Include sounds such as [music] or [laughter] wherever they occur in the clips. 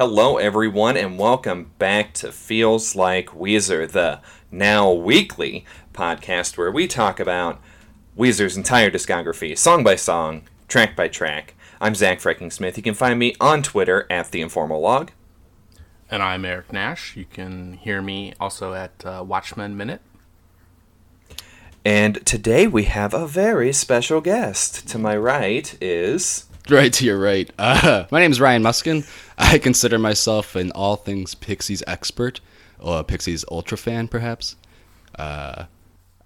Hello, everyone, and welcome back to Feels Like Weezer, the now weekly podcast where we talk about Weezer's entire discography, song by song, track by track. I'm Zach Frecking Smith. You can find me on Twitter at the Informal Log. And I'm Eric Nash. You can hear me also at uh, Watchman Minute. And today we have a very special guest. To my right is. [laughs] Right to your right. Uh, [laughs] my name is Ryan Muskin. I consider myself an all things Pixies expert, or a Pixies ultra fan, perhaps. Uh,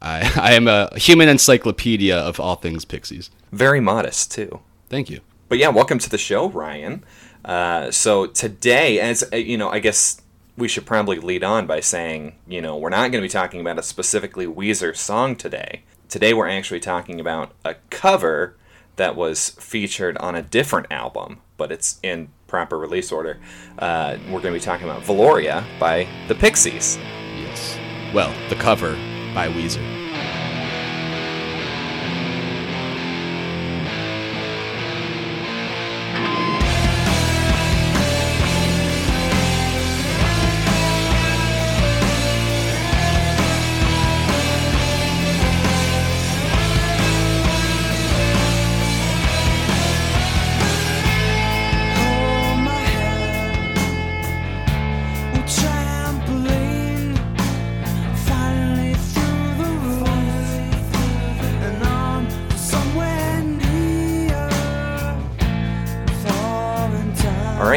I, [laughs] I am a human encyclopedia of all things Pixies. Very modest, too. Thank you. But yeah, welcome to the show, Ryan. Uh, so today, as uh, you know, I guess we should probably lead on by saying, you know, we're not going to be talking about a specifically Weezer song today. Today, we're actually talking about a cover that was featured on a different album, but it's in proper release order. Uh, we're going to be talking about Velouria by the Pixies. Yes. Well, the cover by Weezer.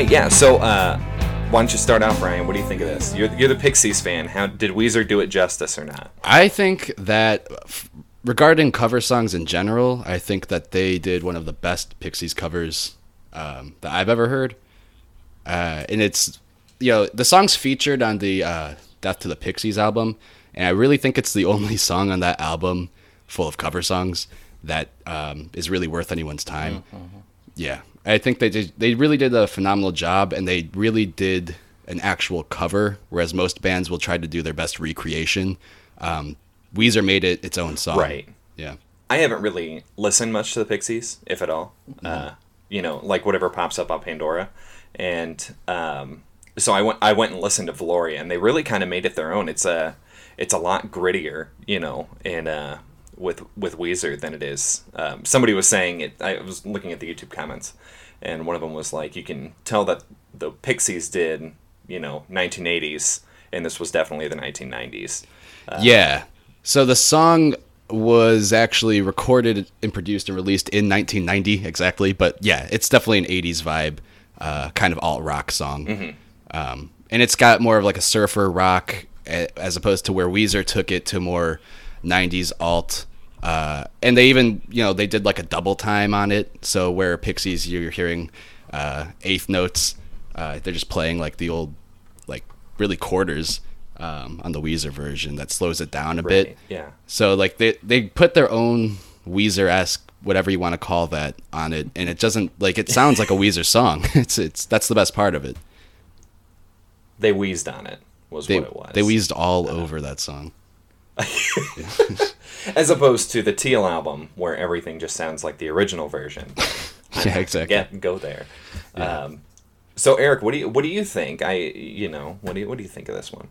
Yeah. So, uh, why don't you start off, Ryan? What do you think of this? You're, you're the Pixies fan. How did Weezer do it justice or not? I think that regarding cover songs in general, I think that they did one of the best Pixies covers um, that I've ever heard. Uh, and it's you know the songs featured on the uh, Death to the Pixies album, and I really think it's the only [laughs] song on that album full of cover songs that um, is really worth anyone's time. Mm-hmm. Yeah, I think they did, they really did a phenomenal job, and they really did an actual cover, whereas most bands will try to do their best recreation. Um, Weezer made it its own song. Right. Yeah. I haven't really listened much to the Pixies, if at all. Mm-hmm. Uh, you know, like whatever pops up on Pandora, and um, so I went I went and listened to Velouria, and they really kind of made it their own. It's a it's a lot grittier, you know, and uh, with with Weezer than it is. Um, somebody was saying it. I was looking at the YouTube comments, and one of them was like, you can tell that the Pixies did, you know, 1980s, and this was definitely the 1990s. Uh, yeah. So the song was actually recorded and produced and released in 1990 exactly, but yeah, it's definitely an 80s vibe, uh, kind of alt rock song. Mm-hmm. Um, and it's got more of like a surfer rock as opposed to where Weezer took it to more 90s alt. Uh, and they even, you know, they did like a double time on it. So where Pixies, you're hearing uh, eighth notes, uh, they're just playing like the old, like really quarters um, on the Weezer version that slows it down a right. bit. Yeah. So like they they put their own Weezer esque whatever you want to call that on it, and it doesn't like it sounds like a [laughs] Weezer song. [laughs] It's it's that's the best part of it. They wheezed on it was they, what it was. They wheezed all over that song. [laughs] As opposed to the Teal album, where everything just sounds like the original version. [laughs] yeah, exactly. Get go there. Yeah. Um, so Eric, what do you what do you think? I you know what do you what do you think of this one?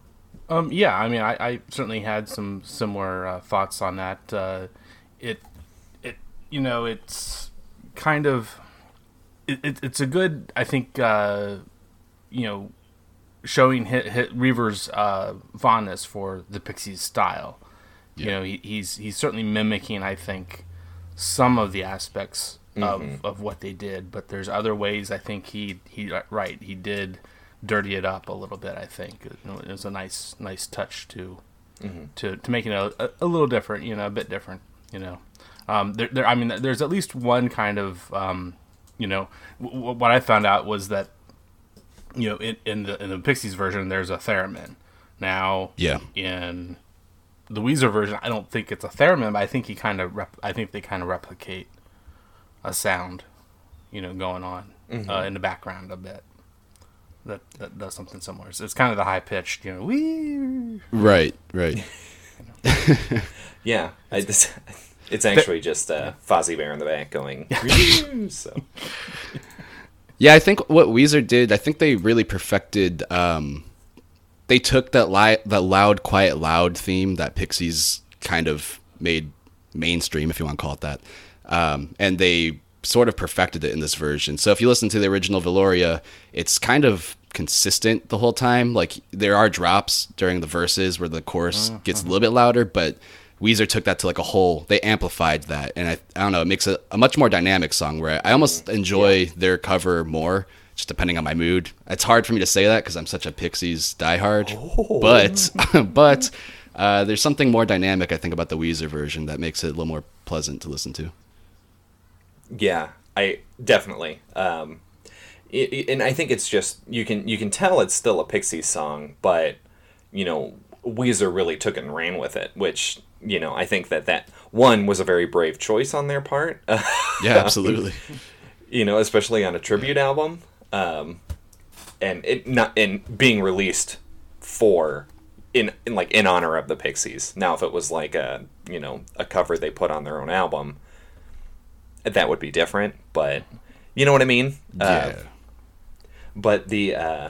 Um, yeah, I mean, I, I certainly had some similar uh, thoughts on that. Uh, it it you know it's kind of it, it it's a good I think uh, you know showing hit, hit Rivers' uh, fondness for the Pixies style. Yeah. You know, he, he's he's certainly mimicking, I think, some of the aspects mm-hmm. of, of what they did, but there's other ways I think he he uh, right he did dirty it up a little bit. I think it was a nice nice touch to mm-hmm. to to making it a, a, little different, you know, a bit different, you know. Um, there, there, I mean, there's at least one kind of, um, you know, w- what I found out was that you know, in, in the in the Pixies version, there's a theremin. Now, yeah, in the Weezer version, I don't think it's a theremin, but I think he kind of rep- I think they kind of replicate a sound, you know, going on mm-hmm. uh, in the background a bit. That, that does something similar. So it's kind of the high pitched, you know, wee. Right, right. [laughs] yeah, I, this, it's actually just uh, Fozzie Bear in the back going. so [laughs] Yeah, I think what Weezer did, I think they really perfected. Um, they took that li- that loud, quiet, loud theme that Pixies kind of made mainstream, if you want to call it that, um, and they sort of perfected it in this version. So if you listen to the original Velouria, it's kind of consistent the whole time. Like there are drops during the verses where the chorus gets a little bit louder, but Weezer took that to like a whole. They amplified that, and I, I don't know. It makes it a much more dynamic song where I almost enjoy their cover more, just depending on my mood. It's hard for me to say that because I'm such a Pixies diehard, but [laughs] but [laughs] uh, there's something more dynamic I think about the Weezer version that makes it a little more pleasant to listen to. Yeah, I definitely. Um, it, it- and I think it's just you can you can tell it's still a Pixies song, but you know Weezer really took and ran with it, which you know I think that that one was a very brave choice on their part. [laughs] Yeah, [laughs] absolutely. you know, especially on a tribute album, um, and it not in being released for in, in like in honor of the Pixies. Now, if it was like a you know a cover they put on their own album, that would be different. But you know what I mean? Uh, yeah. but the uh,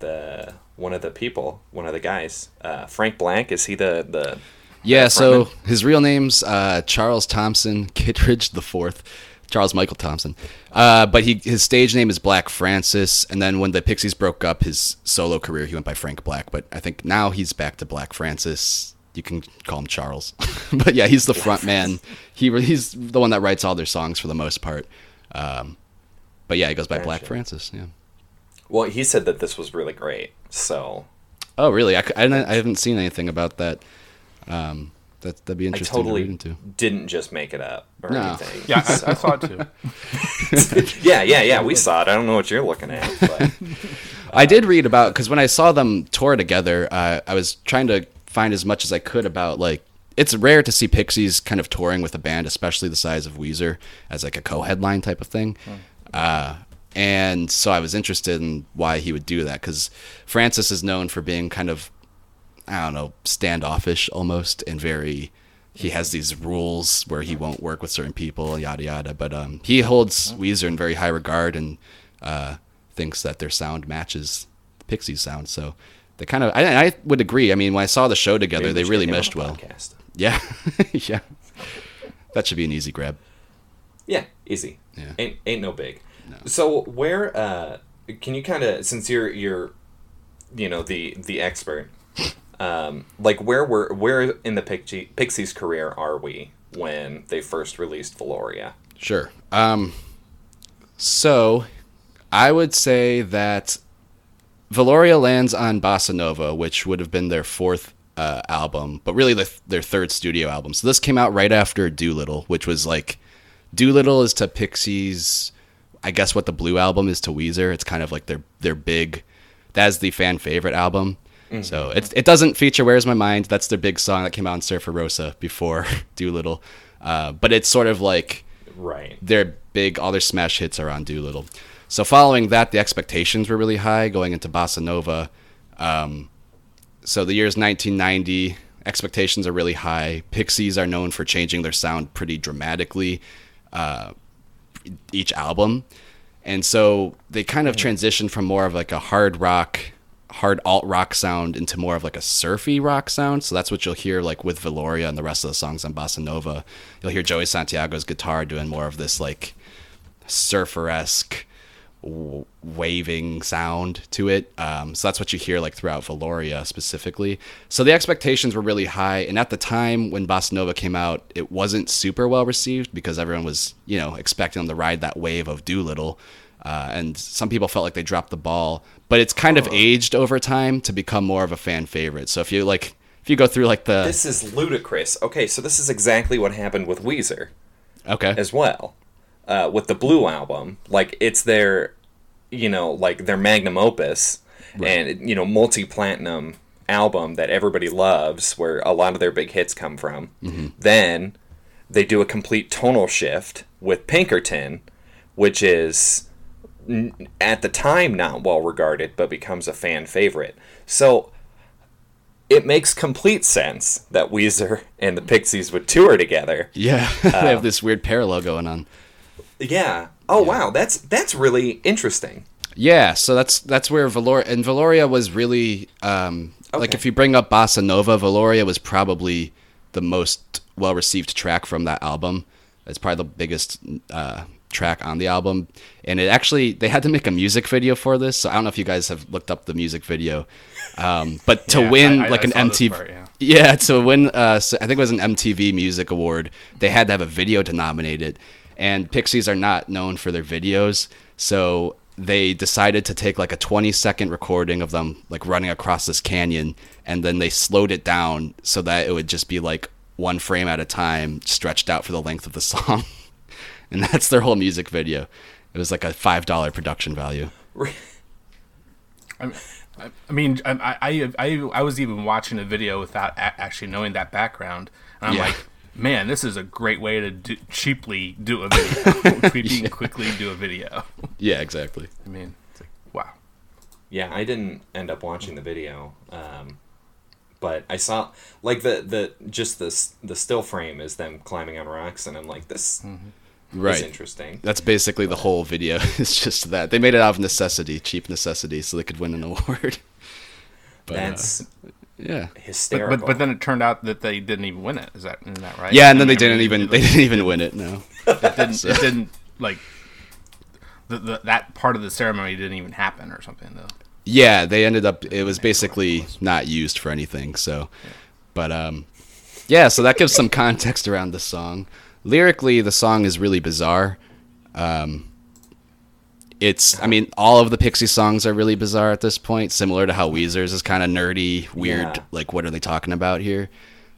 the one of the people, one of the guys, uh, Frank Black, is he the the Yeah, so his real name's uh, Charles Thompson Kittridge the Fourth, Charles Michael Thompson. Uh, but he his stage name is Black Francis, and then when the Pixies broke up his solo career, he went by Frank Black. But I think now he's back to Black Francis. You can call him Charles, [laughs] but yeah, he's the front man. He he's the one that writes all their songs for the most part. Um, but yeah, he goes by Black Gotcha. Francis. Yeah. well, he said that this was really great. So Oh, really? I, I, I haven't seen anything about that. Um, that that'd be I interesting to totally read into. didn't just make it up or No. anything. Yeah, I, I saw it too. [laughs] yeah, yeah, yeah. We saw it. I don't know what you're looking at, but [laughs] I did read about because when I saw them tour together, uh, I was trying to find as much as I could about like it's rare to see Pixies kind of touring with a band, especially the size of Weezer, as like a co-headline type of thing. Uh, and so I was interested in why he would do that because Francis is known for being kind of I don't know standoffish almost and very. He has these rules where he won't work with certain people, yada yada. But um, he holds Weezer in very high regard and uh, thinks that their sound matches the Pixies sound. So they kind of, I, I would agree. I mean, when I saw the show together, maybe they really get him on meshed well. podcast. Yeah, [laughs] yeah. That should be an easy grab. Yeah, easy. Yeah. Ain't ain't no big. So where uh can you kind of since you're you're you know the the expert um like where were where in the Pixie, Pixies career are we when they first released Velouria? Sure. Um, so I would say that Velouria lands on Bossanova, which would have been their fourth uh, album, but really the, their third studio album. So this came out right after Doolittle, which was like Doolittle is to Pixies, I guess what the Blue album is to Weezer. It's kind of like their their big. That's the fan favorite album. So it it doesn't feature "Where's My Mind." That's their big song that came out in Surfer Rosa before [laughs] Doolittle, uh, but it's sort of like Right. their big all their smash hits are on Doolittle. So following that, the expectations were really high going into Bossanova. Um, so the year is 1990. Expectations are really high. Pixies are known for changing their sound pretty dramatically uh, each album, and so they kind of transitioned from more of like a hard rock, hard alt rock sound into more of like a surfy rock sound. So that's what you'll hear like with Velouria and the rest of the songs on Bossanova. You'll hear Joey Santiago's guitar doing more of this like surfer esque w- waving sound to it. Um, so that's what you hear like throughout Velouria specifically. So the expectations were really high, and at the time when Bossanova came out, it wasn't super well received because everyone was you know expecting them to ride that wave of Doolittle. Uh, and some people felt like they dropped the ball, but it's kind of aged over time to become more of a fan favorite. So if you like, if you go through like the This is ludicrous. Okay, so this is exactly what happened with Weezer okay, as well. Uh, with the Blue album, like it's their, you know, like their magnum opus, and you know, multi-platinum album that everybody loves, where a lot of their big hits come from. Then they do a complete tonal shift with Pinkerton, which is at the time not well regarded, but becomes a fan favorite. So it makes complete sense that Weezer and the Pixies would tour together. yeah, [laughs] they have this weird parallel going on. Yeah, Oh wow, that's that's really interesting. Yeah, so that's that's where Velouria and Velouria was really um, like if you bring up Bossa Nova, Velouria was probably the most well received track from that album. It's probably the biggest uh, track on the album, and it actually they had to make a music video for this. So I don't know if you guys have looked up the music video, um, [laughs] but to Yeah, win I- I- like I an this MTV, part, yeah. yeah, [laughs] to win, uh, so I think it was an MTV Music Award. They had to have a video to nominate it, and Pixies are not known for their videos, so they decided to take like a 20 second recording of them like running across this canyon, and then they slowed it down so that it would just be like one frame at a time, stretched out for the length of the [laughs] song, and [laughs] that's their whole music video. It was like a five dollar production value. [laughs] I, I- I mean, I, I, I, I was even watching the video without a- actually knowing that background, and I'm Yeah. like, man, this is a great way to do, cheaply do a video, [laughs] cheaply, quickly do a video. Yeah, exactly. I mean, it's like, wow. Yeah, I didn't end up watching the video, um, but I saw like the the just the the still frame is them climbing on rocks, and I'm like, this Right. is interesting. That's basically the whole video. [laughs] It's just that they made it out of necessity, cheap necessity, so they could win an [laughs] award. But, uh, That's yeah, But, hysterical. but but then it turned out that they didn't even win it. Is that isn't that right? yeah, and then they I mean, didn't even they didn't even win it. No, [laughs] it didn't it didn't like the, the that part of the ceremony didn't even happen or something though. yeah, they ended up. It was basically not used for anything. So, but um, yeah, so that gives some context around the song. Lyrically, the song is really bizarre. Um, it's, I mean, all of the Pixie songs are really bizarre at this point, similar to how Weezer's is kind of nerdy, weird. Yeah. Like, what are they talking about here?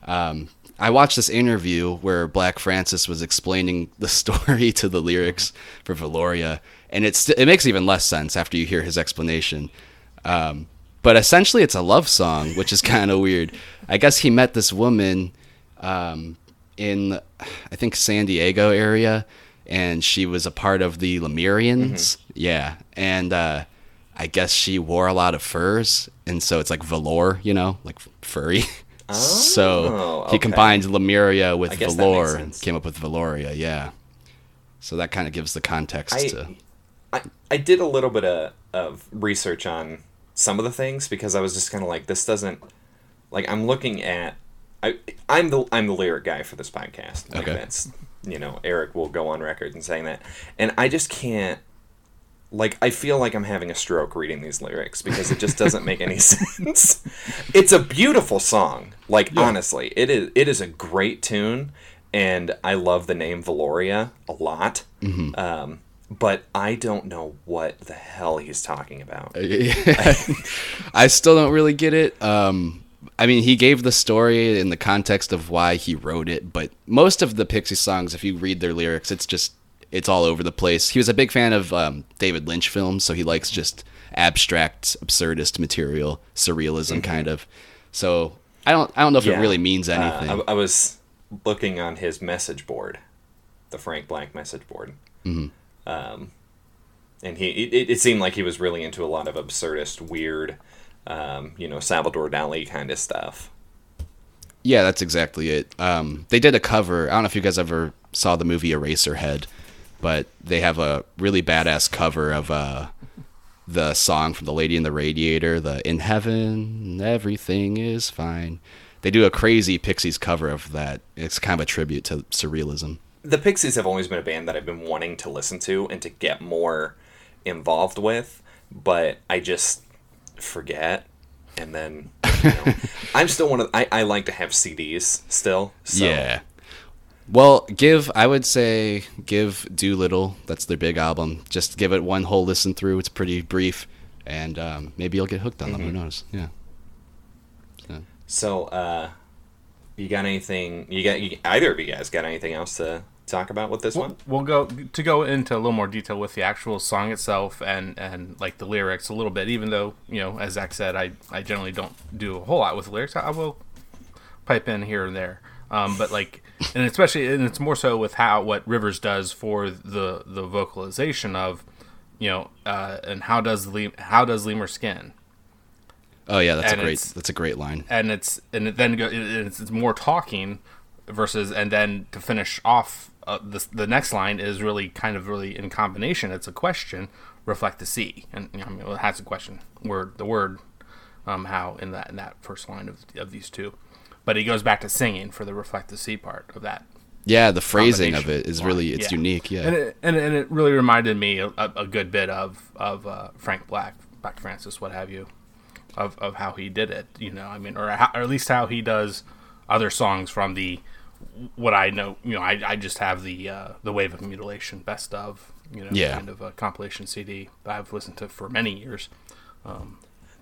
Um, I watched this interview where Black Francis was explaining the [laughs] story to the lyrics for Velouria, and it's it makes even less sense after you hear his explanation. Um, but essentially, it's a love song, which is [laughs] kind of weird. I guess he met this woman um, in, I think, San Diego area, and she was a part of the Lemurians. Yeah, and uh, I guess she wore a lot of furs, and so it's like velour, you know, like furry. [laughs] Oh, so he okay. combined Lemuria with I guess that makes velour and came up with Velouria. Yeah. So that kind of gives the context I, to. I I did a little bit of, of research on some of the things because I was just kind of like this doesn't like I'm looking at I I'm the I'm the lyric guy for this podcast. Like Okay. that's you know Eric will go on record and saying that, and I just can't. Like I feel like I'm having a stroke reading these lyrics because it just doesn't make any [laughs] sense. It's a beautiful song. Like honestly, it is it is a great tune and I love the name Velouria a lot. Um, but I don't know what the hell he's talking about. [laughs] I still don't really get it. Um, I mean, he gave the story in the context of why he wrote it, but most of the Pixie songs, if you read their lyrics, it's just it's all over the place. He was a big fan of um, David Lynch films, so he likes just abstract, absurdist material, surrealism kind of. So I don't I don't know if it really means Uh, anything. I, I was looking on his message board, the Frank Black message board. Um, and he it, it seemed like he was really into a lot of absurdist, weird, um, you know, Salvador Dali kind of stuff. Yeah, that's exactly it. Um, they did a cover. I don't know if you guys ever saw the movie Eraserhead, but they have a really badass cover of uh, the song from The Lady in the Radiator, the In Heaven, Everything is Fine. They do a crazy Pixies cover of that. It's kind of a tribute to surrealism. the Pixies have always been a band that I've been wanting to listen to and to get more involved with, but I just forget. And then you know, [laughs] I'm still one of I, I like to have CDs still. So Yeah. Well, give I would say give Doolittle. That's their big album. Just give it one whole listen through. It's pretty brief, and um, maybe you'll get hooked on them. Who knows? Yeah. So, So uh, you got anything? You got you, either of you guys got anything else to talk about with this one? We'll go to go into a little more detail with the actual song itself and and like the lyrics a little bit. Even though you know, as Zach said, I I generally don't do a whole lot with lyrics. I will pipe in here and there. Um, but like, and especially, and it's more so with how what Rivers does for the the vocalization of, you know, uh, and how does Le- how does Lemur skin, oh yeah, that's And a great. That's a great line. and it's and it then go, it's, it's more talking versus and then to finish off uh, the the next line is really kind of really in combination. It's a question, reflect the sea, and you know, I mean, well, it has a question word the word um, how in that in that first line of of these two, but he goes back to singing for the reflect the sea part of that. Yeah, the phrasing of it is line. really it's Yeah. unique. Yeah. and it, and, and it really reminded me a, a good bit of of uh, Frank Black, Black Francis, what have you, of of how he did it. You know, I mean, or, how, or at least how he does other songs from the what I know. You know, I, I just have the uh, the Wave of Mutilation best of you know Yeah. kind of a compilation CD that I've listened to for many years.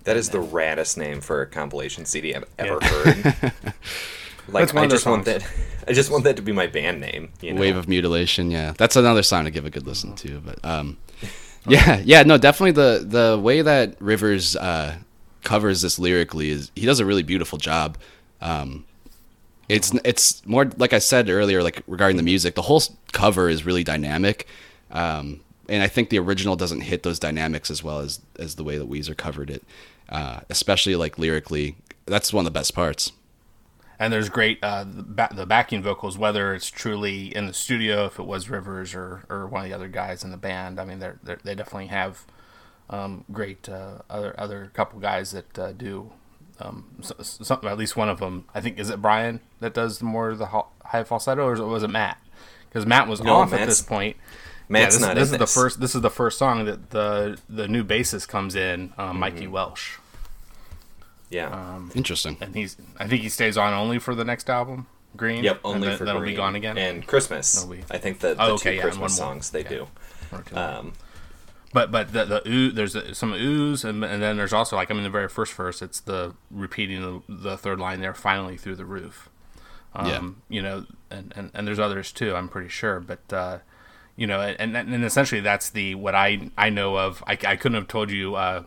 That is the raddest name for a compilation CD I've ever Yeah. heard. [laughs] like That's I of their just want that. I just want that to be my band name. You know? Wave of Mutilation. Yeah, that's another song to give a good listen to. But um, [laughs] yeah, yeah, no, definitely the the way that Rivers uh, covers this lyrically is he does a really beautiful job. Um, it's it's more like I said earlier, like regarding the music, the whole cover is really dynamic. Um, and I think the original doesn't hit those dynamics as well as as the way that Weezer covered it, uh, especially like lyrically. That's one of the best parts. And there's great uh, the, ba- the backing vocals, whether it's truly in the studio, if it was Rivers or, or one of the other guys in the band. I mean, they're, they're they definitely have um, great uh, other other couple guys that uh, do um, so, some, at least one of them. I think is it Brian that does more of the high falsetto, or was it Matt? Because Matt was No, off at this point. Matt's this, not this is this. the first. This is the first song that the the new bassist comes in, um, Mikey Mm-hmm. Welsh, Yeah. Um, Interesting. and he's. I think he stays on only for the next album, Green. yep. and Only then, for then it'll Green be gone again. and Christmas. Be- I think the, the Oh, okay, two yeah, Christmas songs they Yeah. do. Or. Um, But but the the oo, there's some ooze and, and then there's also like I mean the very first verse it's the repeating the, the third line there finally through the roof. Um, Yeah. You know and, and, and there's others too I'm pretty sure but uh, you know and, and and essentially that's the what I I know of I, I couldn't have told you uh,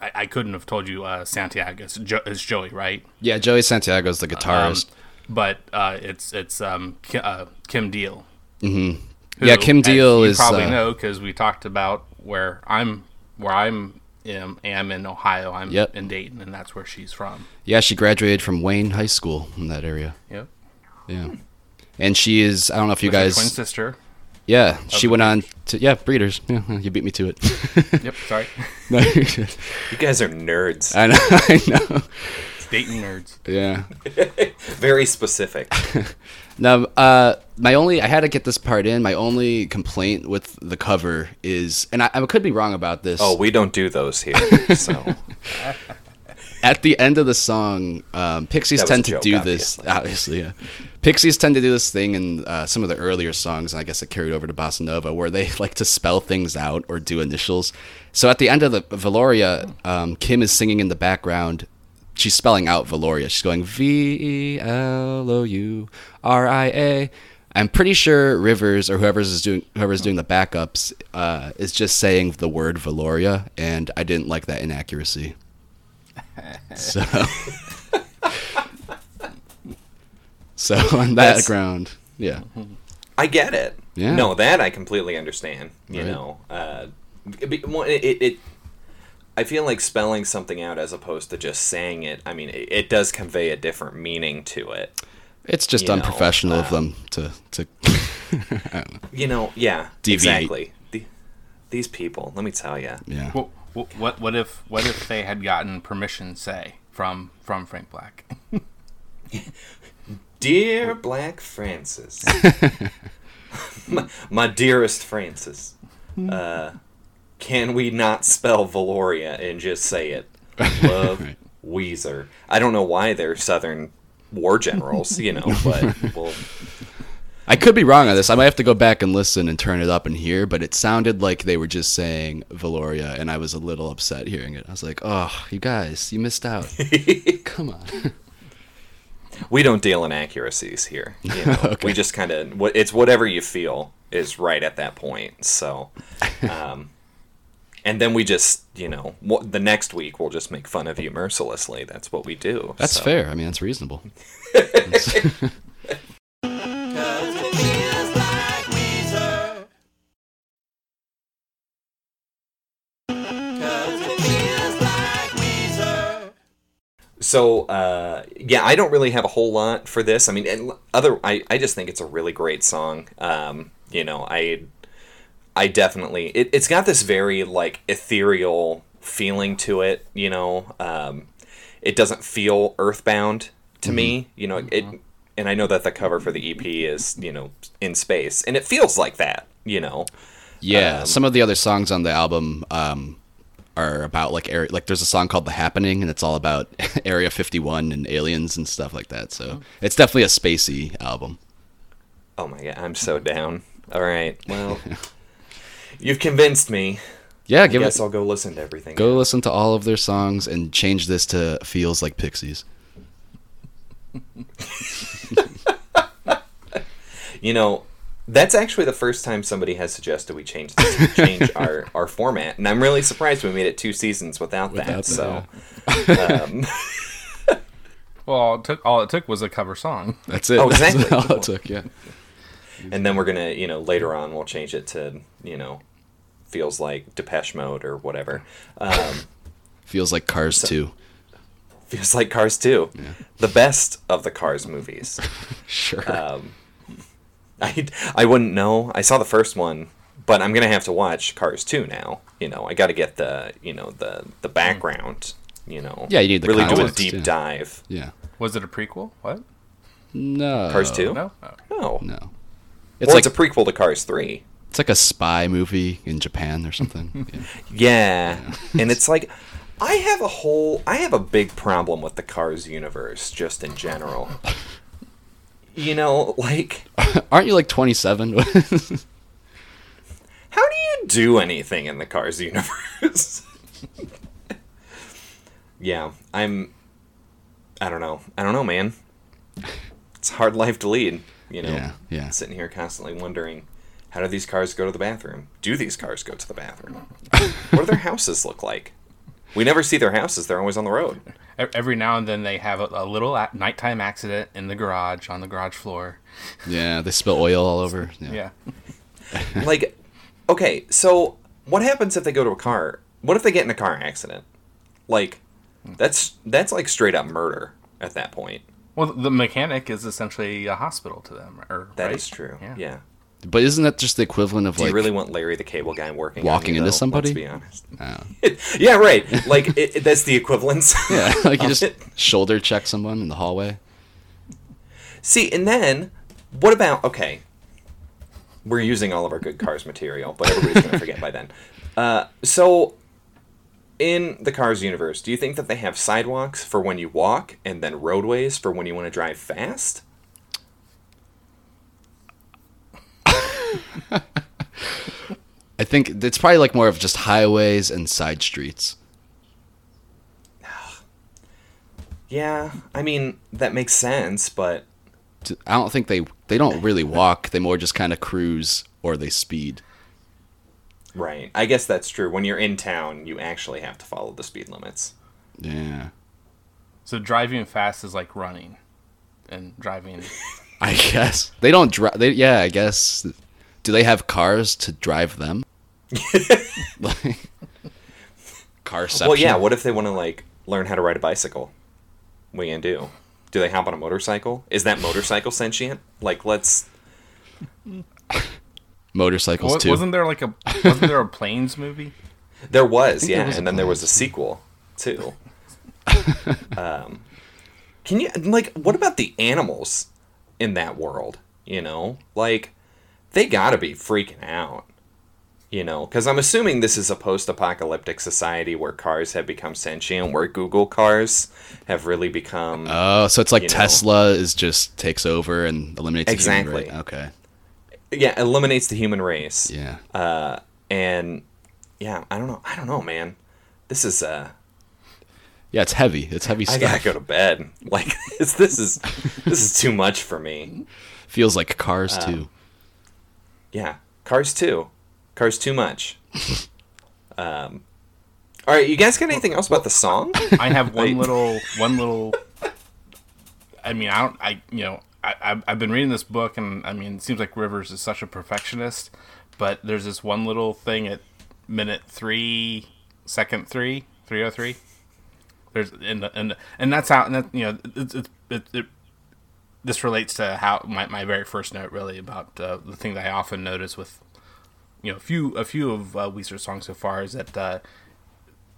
I, I couldn't have told you uh, Santiago it's, jo- it's Joey right Yeah, Joey Santiago's the guitarist. Um, but uh, it's it's um, Ki- uh, Kim Deal. Mm-hmm. Yeah, Kim Deal you is, probably uh, know because we talked about where I'm where I'm am, am in Ohio. I'm Yep. in Dayton, and that's where she's from. yeah, she graduated from Wayne High School in that area. Yep. Yeah. And she is, I don't know if you With guys. twin sister. Yeah, she went on to, yeah, Breeders. Yeah, you beat me to it. [laughs] Yep. Sorry, [laughs] No, you're you guys are nerds. I know, [laughs] I know. Dayton nerds. Yeah. Very specific. Now, uh, my only, I had to get this part in. My only complaint with the cover is, and I, I could be wrong about this. Oh, we don't do those here. [laughs] So at the end of the song, um, Pixies tend to joke, do this. Obviously, yeah. Pixies tend to do this thing in uh, some of the earlier songs, and I guess it carried over to Bossanova, where they [laughs] like to spell things out or do initials. So at the end of the Velouria, um, Kim is singing in the background. She's spelling out Velouria. She's going V E L O U R I A. I'm pretty sure Rivers or whoever's is doing whoever's doing the backups uh, is just saying the word Velouria, and I didn't like that inaccuracy. [laughs] So, so on that That's- ground, yeah, I get it. Yeah. No, that I completely understand. You Right. know, uh, it, be- well, it, it, it. I feel like spelling something out as opposed to just saying it. I mean, it, it does convey a different meaning to it. it's just You know, unprofessional of uh, them to to. [laughs] I don't know. You know, yeah, Deviate. exactly. The, these people, let me tell you. Yeah, What, what what what if what if they had gotten permission, say, from from Frank Black? [laughs] Dear Black Francis, [laughs] my, my dearest Francis, uh, can we not spell Velouria and just say it? Love [laughs] Right. Weezer. I don't know why they're Southern war generals, you know, [laughs] but well, I could be wrong on this. I might have to go back and listen and turn it up and hear, but it sounded like they were just saying Velouria, and I was a little upset hearing it. I was like, "Oh, you guys, you missed out. [laughs] Come on." we don't deal in accuracies here. You know, Okay. we just kind of it's whatever you feel is right at that point. So, um, and then we just you know the next week we'll just make fun of you mercilessly. That's what we do. That's so. fair. I mean, that's reasonable. [laughs] so uh, yeah, I don't really have a whole lot for this. I mean, other I, I just think it's a really great song. Um, you know, I I definitely it, it's got this very like ethereal feeling to it. You know, um, it doesn't feel earthbound to me. You know, it and I know that the cover for the EP is you know in space, and it feels like that. You know, Yeah, Um, some of the other songs on the album um, are about like area. Like, there's a song called "The Happening," and it's all about [laughs] Area 51 and aliens and stuff like that. So it's definitely a spacey album. oh my god, I'm so down. All right, well, [laughs] you've convinced me. Yeah, I give guess it. I'll go listen to everything. Go listen to all of their songs and change this to "Feels Like Pixies." [laughs] You know, that's actually the first time somebody has suggested we change this, change [laughs] our, our format, and I'm really surprised we made it two seasons without, Without that. that, So, um, [laughs] Well, all it took all it took was a cover song. That's it. Oh, exactly. That's all it took. Yeah. and then we're gonna, you know, later on we'll change it to, you know, feels like Depeche Mode or whatever. Um, Feels like Cars too. feels like Cars 2, the best of the Cars movies. [laughs] Sure. Um, I I wouldn't know. I saw the first one, but I'm gonna have to watch Cars 2 now. You know, I got to get the you know the the background. You know, Yeah, you need the really do a deep yeah. dive. yeah. Was it a prequel? What? No. Cars 2? No. Oh. No, No. It's It's well, like it's a prequel to Cars 3. It's like a spy movie in Japan or something. [laughs] Yeah. Yeah, and it's like I have a whole I have a big problem with the Cars universe just in general. You know, like [laughs] Aren't you like 27? [laughs] how do you do anything in the Cars universe? yeah, I'm. I don't know. I don't know, man. It's a hard life to lead. You know, Yeah, yeah. sitting here constantly wondering, how do these cars go to the bathroom? Do these cars go to the bathroom? what do their [laughs] houses look like? We never see their houses. They're always on the road. E- Every now and then they have a, a little a- nighttime accident in the garage on the garage floor. yeah, they spill oil all over. [laughs] Yeah. Yeah. like, okay, so what happens if they go to a car? What if they get in a car accident? Like, that's that's like straight up murder at that point. Well, the mechanic is essentially a hospital to them. Or That is right? true. Yeah. Yeah. But isn't that just the equivalent of Do like you really want Larry the Cable Guy working Walking on you, into though? somebody? Let's be honest. Oh. [laughs] yeah, right. Like it, it- that's the equivalence. [laughs] Yeah, like you just shoulder check someone in the hallway. See, and then what about okay? We're using all of our good cars material, but everybody's gonna forget by then. [laughs] Uh, so, in the Cars universe, do you think that they have sidewalks for when you walk, and then roadways for when you want to drive fast? I think it's probably like more of just highways and side streets. [sighs] Yeah, I mean that makes sense, but I don't think they they don't really walk. They more just kind of cruise or they speed. right. I guess that's true. When you're in town, you actually have to follow the speed limits. Yeah. So driving fast is like running, and driving. [laughs] I guess they don't drive. They yeah. I guess. Do they have cars to drive them? [laughs] like, carception. Well, yeah. What if they want to like learn how to ride a bicycle? What are you gonna do? Do they hop on a motorcycle? Is that motorcycle sentient? Like, let's. [laughs] motorcycles Wa- too. wasn't there like a wasn't there a planes movie? There was, yeah, there was and then there was a sequel too. [laughs] um, can you like what about the animals in that world? You know, like they gotta be freaking out. You know, because I'm assuming this is a post-apocalyptic society where cars have become sentient, where Google cars have really become. Oh, so it's like you know. Tesla is just takes over and eliminates the human Exactly. Okay. yeah, eliminates the human race. Yeah. Uh, and yeah, I don't know. I don't know, man. This is uh Yeah, it's heavy. It's heavy I gotta go to bed. [laughs] Like this, this is this is too much for me. Feels like Cars Uh, too. Yeah, Cars two, Cars too much. [laughs] Um, all right, you guys got anything else about the song? I have one little [laughs] one little. I mean, I don't. I you know, I I've- I've been reading this book, and I mean, it seems like Rivers is such a perfectionist, but there's this one little thing at minute three, second three, three oh three. There's and and and that's how and that you know it's it, it, it this relates to how my, my very first note really about uh, the thing that I often notice with you know a few a few of uh, Weezer songs so far is that uh,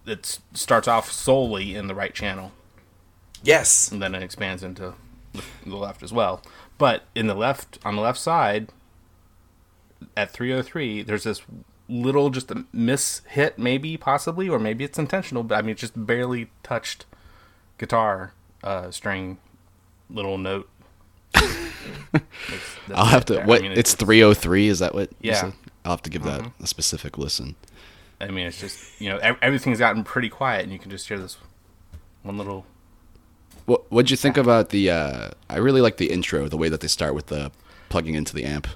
it starts off solely in the right channel Yes. and then it expands into the, the left as well. But in the left on the left side at 303 there's this little just a miss hit maybe possibly or maybe it's intentional but I mean it's just barely touched guitar uh, string little note. That's- that's I'll have to. there. I What? mean, it's 303. Is that what? you Yeah. said? I'll have to give that a specific listen. I mean, it's just you know ev- everything's gotten pretty quiet, and you can just hear this one little. What What'd you think about the? uh I really like the intro, the way that they start with the plugging into the amp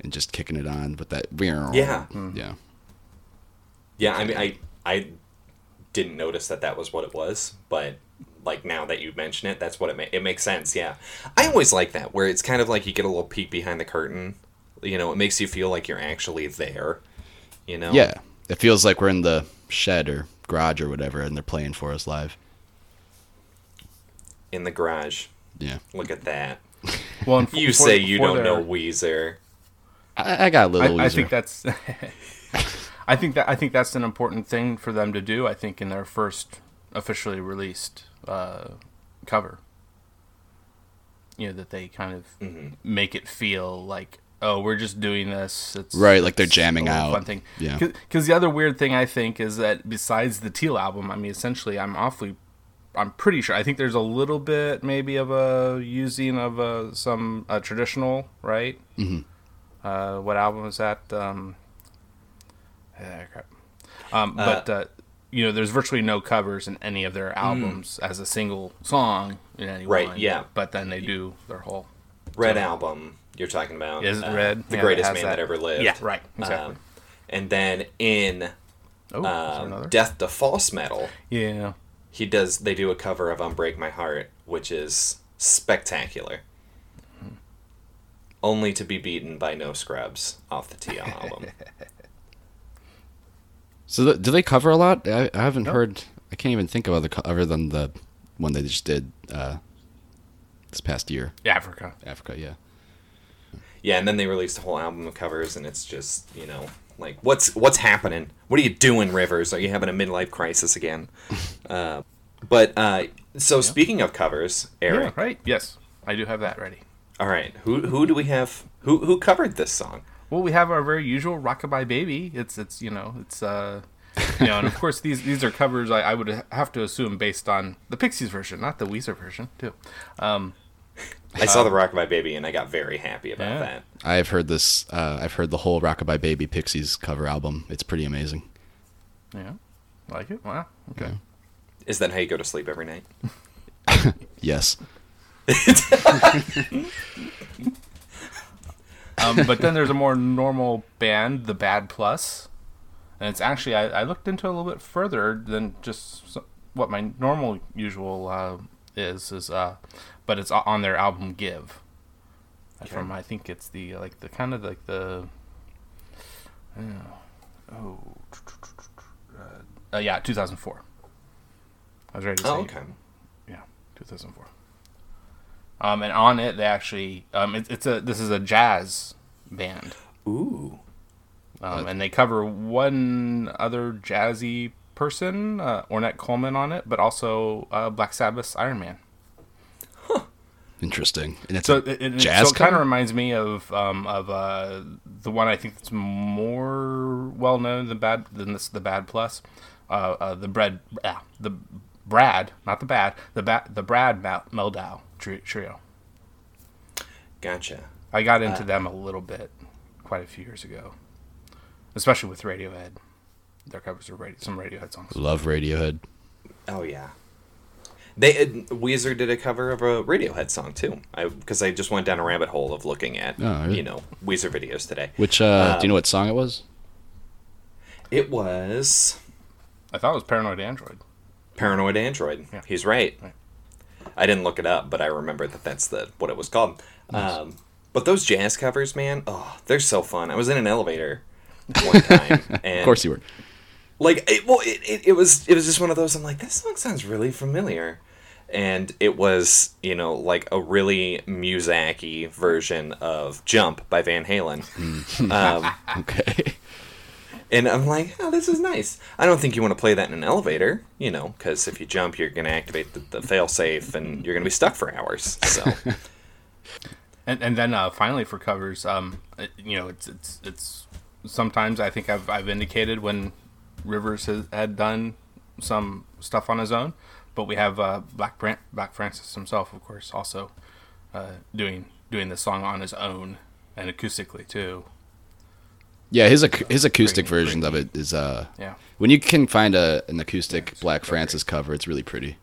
and just kicking it on with that. Yeah. Yeah. Yeah, I mean, I I didn't notice that that was what it was, but like now that you mention it, that's what it ma- it makes sense. Yeah, I always like that where it's kind of like you get a little peek behind the curtain. You know, it makes you feel like you're actually there. You know. Yeah. It feels like we're in the shed or garage or whatever, and they're playing for us live. In the garage. Yeah. Look at that. [laughs] Well, and f- You say you don't their- know Weezer. I, I got a little. I, I think that's. [laughs] I think that I think that's an important thing for them to do. I think in their first officially released uh, cover, you know, that they kind of Mm-hmm. make it feel like, oh, we're just doing this. It's Right, like they're jamming a out. Fun thing. Yeah. Because the other weird thing I think is that besides the Teal album, I mean, essentially, I'm awfully. I'm pretty sure. I think there's a little bit, maybe, of a using of a, some uh, traditional, right? Mm-hmm. Uh, what album is that? Um, ah, crap. Um, but uh, you know, there's virtually no covers in any of their albums as a single song in any Right, one. yeah. But then they do their whole. Red album you're talking about. Is uh, Red? The Yeah, greatest man that. that. ever lived. Yeah, right, exactly. Um, and then in Oh, um. Death to False Metal, yeah. he does they do a cover of Unbreak My Heart, which is spectacular. Only to be beaten by No Scrubs off the Teal album. [laughs] So th- do they cover a lot? I, I haven't heard. I can't even think of other co- other than the one they just did uh, this past year. Africa. Africa, yeah. yeah, and then they released a whole album of covers, and it's just you know like what's what's happening? What are you doing, Rivers? Are you having a midlife crisis again? [laughs] uh, but uh, so speaking of covers, Eric. Yeah, right. Yes, I do have that ready. All right, who who do we have? Who who covered this song? Well, we have our very usual "Rockabye Baby." It's it's you know it's uh you know and of course these these are covers I, I would have to assume based on the Pixies version, not the Weezer version too. Um, I saw the Rockabye Baby, and I got very happy about Yeah. that. I've heard this. Uh, I've heard the whole Rockabye Baby Pixies cover album. It's pretty amazing. yeah, like it. Wow. Okay. Yeah. Is that how you go to sleep every night? [laughs] Yes. [laughs] Um, but then there's a more normal band, the Bad Plus, and it's actually I, I looked into it a little bit further than just what my normal usual uh, is is uh, but it's on their album Give. From I think it's the like the kind of like the uh, oh uh, uh, yeah 2004. I was ready to say Oh, okay. yeah, 2004. Um, and on it they actually um, it, it's a this is a jazz band, Ooh. um, and they cover one other jazzy person, uh, Ornette Coleman, on it, but also uh, Black Sabbath's Iron Man. Interesting. And it's So it, it, jazz so it kind of reminds me of um, of uh, the one I think that's more well known than bad than this the Bad Plus, uh, uh, the bread ah, the Brad not the bad the the Brad Mel- tri- trio. Gotcha. I got into them a little bit quite a few years ago, especially with Radiohead. Their covers of radio, some Radiohead songs. love Radiohead. Oh yeah. They uh, Weezer did a cover of a Radiohead song too. I because I just went down a rabbit hole of looking at Oh, really? you know Weezer videos today. Which uh, do you know Um, what song it was? It was I thought it was Paranoid Android. Paranoid Android. Yeah. He's right. Right. I didn't look it up, but I remember that that's the what it was called. Um, but those jazz covers, man, oh, they're so fun. I was in an elevator one time, [laughs] and Of course you were. like it, well it, it, it was it was just one of those i'm like this song sounds really familiar and it was you know like a really music version of jump by van halen [laughs] um, Okay. And i'm like oh this is nice i don't think you want to play that in an elevator you know because if you jump you're going to activate the, the fail safe and you're going to be stuck for hours so [laughs] And, and then uh, finally for covers, um, it- you know, it's it's it's sometimes I think I've I've indicated when Rivers has, had done some stuff on his own, but we have uh, Black Black Francis himself, of course, also uh, doing doing the song on his own and acoustically too. Yeah, his ac- his acoustic Pretty- version of it is uh Yeah. when you can find a an acoustic Black Francis cover, it's really pretty.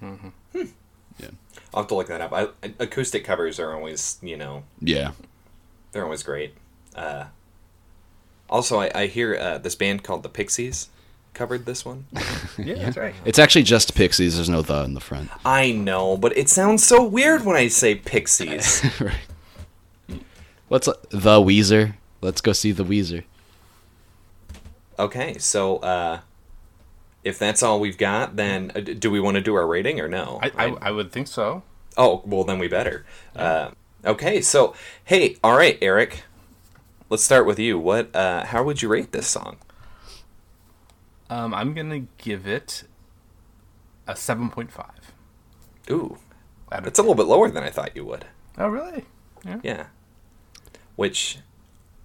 Yeah, i'll have to look that up I, acoustic covers are always you know Yeah. They're always great. Uh, also, I, I hear uh, this band called the Pixies covered this one. [laughs] Yeah, that's right. It's actually just Pixies. There's no the in the front. I know, but it sounds so weird when I say Pixies. [laughs] right. Let's the Weezer. Let's go see the Weezer. okay, so uh, if that's all we've got, then uh, do we want to do our rating or no? I, I, I would think so. oh, well, then we better. Uh, okay, so hey, all right, Eric. Let's start with you. What? Uh, how would you rate this song? Um, I'm gonna give it a seven point five. Ooh, Out of it's a little bit lower than I thought you would. Oh, really? Yeah. Yeah. Which,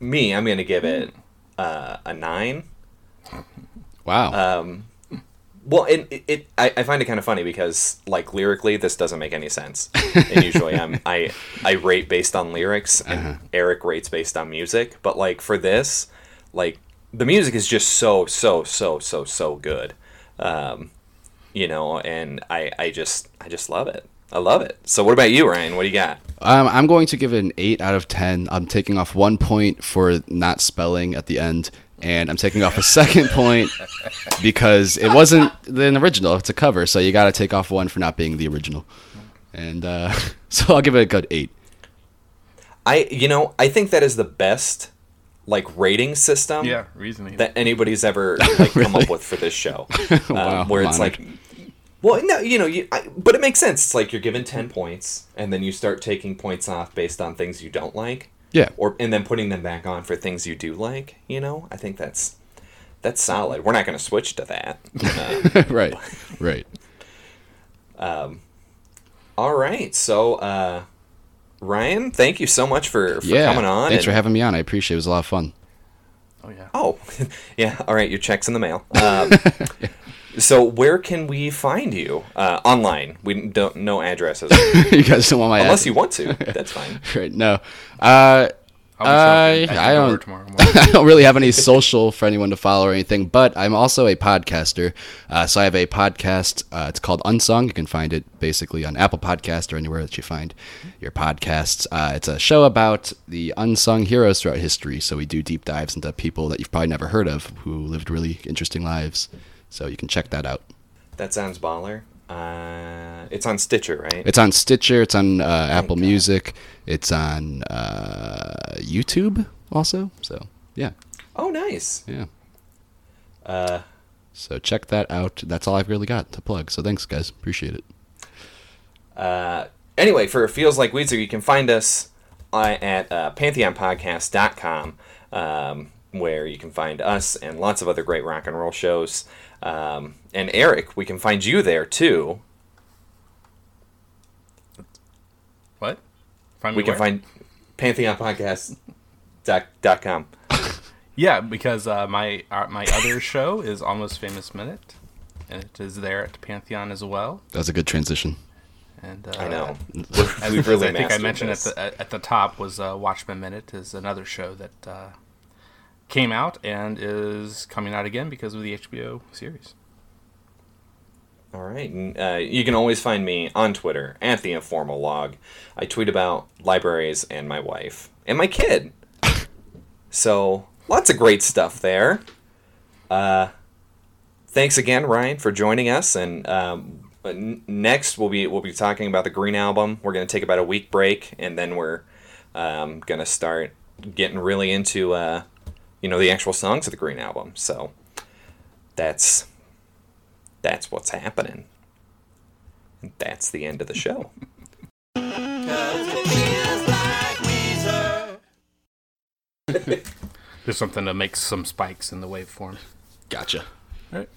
me, I'm gonna give it uh, a nine. Wow. Um, well, and it, it I, I find it kind of funny because like lyrically, this doesn't make any sense. And usually, I'm I I rate based on lyrics, and Eric rates based on music. But like for this, like the music is just so so so so so good. Um, you know, and I I just I just love it. I love it. So what about you, Ryan? What do you got? Um, I'm going to give it an 8 out of 10. I'm taking off one point for not spelling at the end, and I'm taking off a second point because it wasn't the original. It's a cover, so you got to take off one for not being the original. And uh, [laughs] so I'll give it a good 8. I you know I think that is the best like rating system Yeah, reasoning. that anybody's ever [laughs] like come up with for this show. [laughs] Um, Wow, where it's honored. like, well, no, you know, you, I, but it makes sense. It's like you're given ten points, and then you start taking points off based on things you don't like, Yeah. or and then putting them back on for things you do like. You know, I think that's that's solid. We're not going to switch to that. [laughs] Uh, right. [laughs] Right. all right, so uh, Ryan, thank you so much for, for yeah. coming on. Thanks for having me on. I appreciate it. It was a lot of fun. oh yeah. Oh, [laughs] yeah. All right, your check's in the mail. Um, so, where can we find you uh, online? We don't no addresses [laughs] you guys don't want my address. unless ass- you want to. That's fine. [laughs] Right. No. Uh, I'll I- shopping at I the door don't- [laughs] I don't really have any social for anyone to follow or anything, but I'm also a podcaster. Uh, so I have a podcast. Uh, it's called Unsung. You can find it basically on Apple Podcast or anywhere that you find your podcasts. Uh, it's a show about the unsung heroes throughout history. So we do deep dives into people that you've probably never heard of who lived really interesting lives. So you can check that out. That sounds baller. Uh, it's on Stitcher, right? It's on Stitcher. It's on uh, Apple Music. It's on uh, YouTube also. So yeah, oh, nice. yeah. Uh, So check that out. That's all I've really got to plug. So thanks, guys. Appreciate it. uh, anyway, for Feels Like Weezer, you can find us uh, at uh, pantheonpodcast.com, um, where you can find us and lots of other great rock and roll shows. Um, and Eric, we can find you there too. What? Find We me can where? find pantheonpodcast.com. Yeah, because uh, my uh, my other show is Almost Famous Minute, and it is there at Pantheon as well. That was a good transition. And uh, I know. As, We've really I think I mentioned this. at the at, at the top was uh, Watchmen Minute is another show that uh, came out and is coming out again because of the HBO series. All right. Uh, you can always find me on Twitter at the informal log. I tweet about libraries and my wife and my kid. so lots of great stuff there. Uh, thanks again, Ryan, for joining us. And um, next we'll be we'll be talking about the Green album. We're going to take about a week break, and then we're um, going to start getting really into uh, you know the actual songs of the Green album. So. that's that's what's happening. And that's the end of the show. [laughs] There's something to make some spikes in the waveform. Gotcha. All right.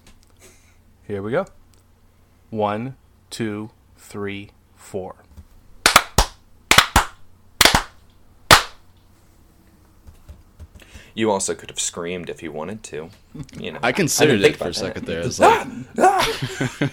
Here we go. One, two, three, four. You also could have screamed if you wanted to. You know, I considered didn't it for a second there. I [laughs] like, ah! Ah! [laughs]